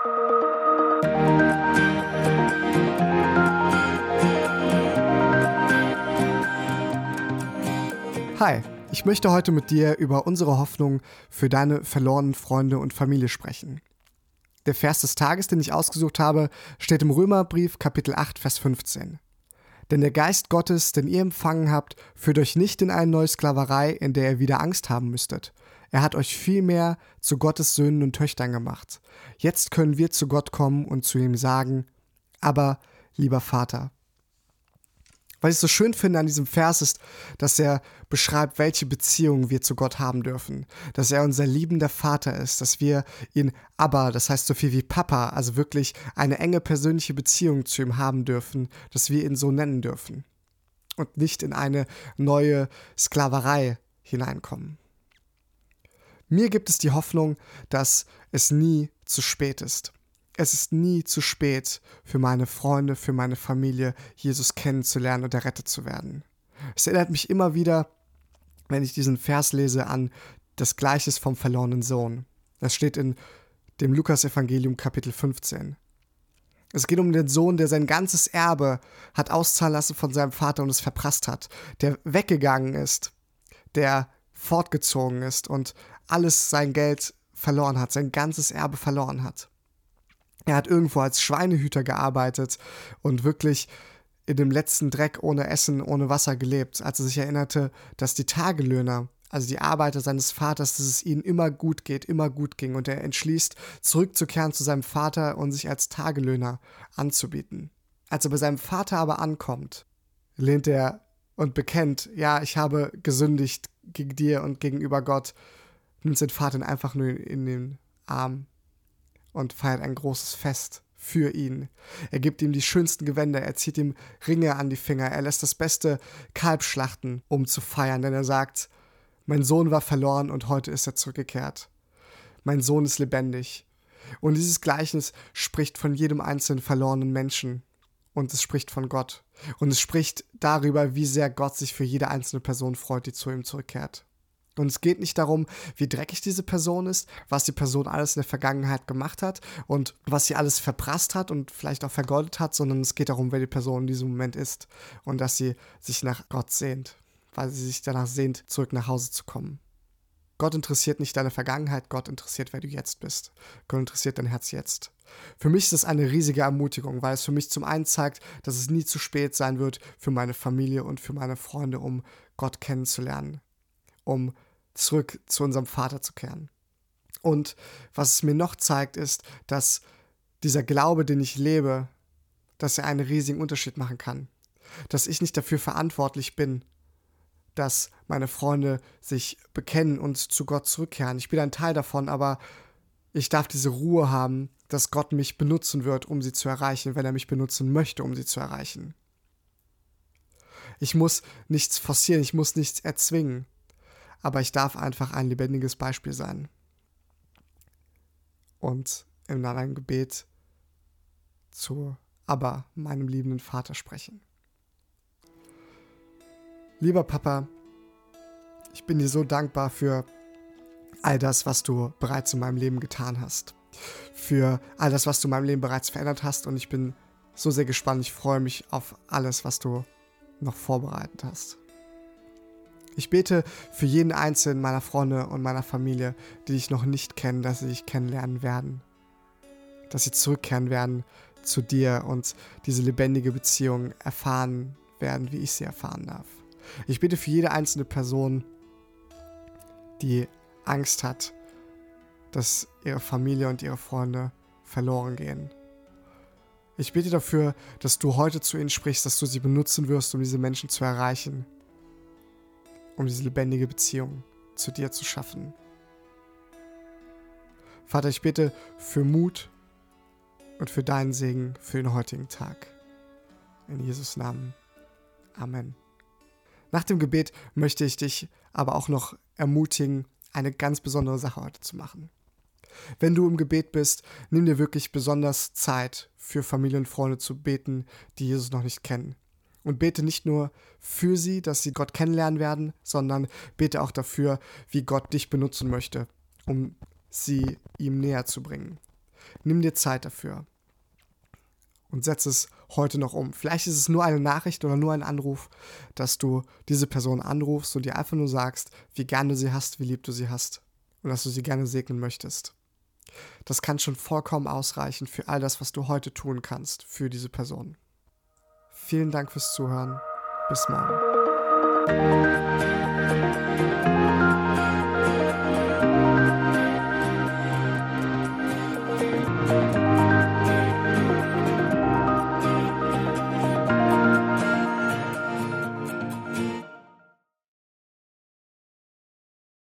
Hi, ich möchte heute mit dir über unsere Hoffnung für deine verlorenen Freunde und Familie sprechen. Der Vers des Tages, den ich ausgesucht habe, steht im Römerbrief Kapitel 8, Vers 15. Denn der Geist Gottes, den ihr empfangen habt, führt euch nicht in eine neue Sklaverei, in der ihr wieder Angst haben müsstet. Er hat euch vielmehr zu Gottes Söhnen und Töchtern gemacht. Jetzt können wir zu Gott kommen und zu ihm sagen, aber lieber Vater. Was ich so schön finde an diesem Vers ist, dass er beschreibt, welche Beziehungen wir zu Gott haben dürfen. Dass er unser liebender Vater ist, dass wir ihn aber, das heißt so viel wie Papa, also wirklich eine enge persönliche Beziehung zu ihm haben dürfen, dass wir ihn so nennen dürfen. Und nicht in eine neue Sklaverei hineinkommen. Mir gibt es die Hoffnung, dass es nie zu spät ist. Es ist nie zu spät für meine Freunde, für meine Familie, Jesus kennenzulernen und errettet zu werden. Es erinnert mich immer wieder, wenn ich diesen Vers lese, an das Gleiches vom verlorenen Sohn. Das steht in dem Lukasevangelium Kapitel 15. Es geht um den Sohn, der sein ganzes Erbe hat auszahlen lassen von seinem Vater und es verprasst hat, der weggegangen ist, der fortgezogen ist und alles sein Geld verloren hat, sein ganzes Erbe verloren hat. Er hat irgendwo als Schweinehüter gearbeitet und wirklich in dem letzten Dreck ohne Essen, ohne Wasser gelebt, als er sich erinnerte, dass die Tagelöhner, also die Arbeiter seines Vaters, dass es ihnen immer gut geht, immer gut ging und er entschließt, zurückzukehren zu seinem Vater und sich als Tagelöhner anzubieten. Als er bei seinem Vater aber ankommt, lehnt er und bekennt, ja, ich habe gesündigt gegen dir und gegenüber Gott, nimmt seinen Vater einfach nur in den Arm und feiert ein großes Fest für ihn. Er gibt ihm die schönsten Gewänder, er zieht ihm Ringe an die Finger, er lässt das beste Kalb schlachten, um zu feiern, denn er sagt, mein Sohn war verloren und heute ist er zurückgekehrt. Mein Sohn ist lebendig. Und dieses Gleichnis spricht von jedem einzelnen verlorenen Menschen. Und es spricht von Gott. Und es spricht darüber, wie sehr Gott sich für jede einzelne Person freut, die zu ihm zurückkehrt. Und es geht nicht darum, wie dreckig diese Person ist, was die Person alles in der Vergangenheit gemacht hat und was sie alles verprasst hat und vielleicht auch vergoldet hat, sondern es geht darum, wer die Person in diesem Moment ist und dass sie sich nach Gott sehnt, weil sie sich danach sehnt, zurück nach Hause zu kommen. Gott interessiert nicht deine Vergangenheit, Gott interessiert, wer du jetzt bist. Gott interessiert dein Herz jetzt. Für mich ist es eine riesige Ermutigung, weil es für mich zum einen zeigt, dass es nie zu spät sein wird für meine Familie und für meine Freunde, um Gott kennenzulernen, um zurück zu unserem Vater zu kehren. Und was es mir noch zeigt, ist, dass dieser Glaube, den ich lebe, dass er einen riesigen Unterschied machen kann. Dass ich nicht dafür verantwortlich bin, dass meine Freunde sich bekennen und zu Gott zurückkehren. Ich bin ein Teil davon, aber ich darf diese Ruhe haben, dass Gott mich benutzen wird, um sie zu erreichen, wenn er mich benutzen möchte, um sie zu erreichen. Ich muss nichts forcieren, ich muss nichts erzwingen aber ich darf einfach ein lebendiges Beispiel sein. Und in einem Gebet zu Aber, meinem liebenden Vater, sprechen. Lieber Papa, ich bin dir so dankbar für all das, was du bereits in meinem Leben getan hast. Für all das, was du in meinem Leben bereits verändert hast. Und ich bin so sehr gespannt. Ich freue mich auf alles, was du noch vorbereitet hast. Ich bete für jeden einzelnen meiner Freunde und meiner Familie, die dich noch nicht kennen, dass sie dich kennenlernen werden. Dass sie zurückkehren werden zu dir und diese lebendige Beziehung erfahren werden, wie ich sie erfahren darf. Ich bete für jede einzelne Person, die Angst hat, dass ihre Familie und ihre Freunde verloren gehen. Ich bete dafür, dass du heute zu ihnen sprichst, dass du sie benutzen wirst, um diese Menschen zu erreichen um diese lebendige Beziehung zu dir zu schaffen. Vater, ich bitte für Mut und für deinen Segen für den heutigen Tag. In Jesus Namen. Amen. Nach dem Gebet möchte ich dich aber auch noch ermutigen, eine ganz besondere Sache heute zu machen. Wenn du im Gebet bist, nimm dir wirklich besonders Zeit für Familie und Freunde zu beten, die Jesus noch nicht kennen. Und bete nicht nur für sie, dass sie Gott kennenlernen werden, sondern bete auch dafür, wie Gott dich benutzen möchte, um sie ihm näher zu bringen. Nimm dir Zeit dafür und setz es heute noch um. Vielleicht ist es nur eine Nachricht oder nur ein Anruf, dass du diese Person anrufst und dir einfach nur sagst, wie gern du sie hast, wie lieb du sie hast und dass du sie gerne segnen möchtest. Das kann schon vollkommen ausreichen für all das, was du heute tun kannst für diese Person. Vielen Dank fürs Zuhören. Bis morgen.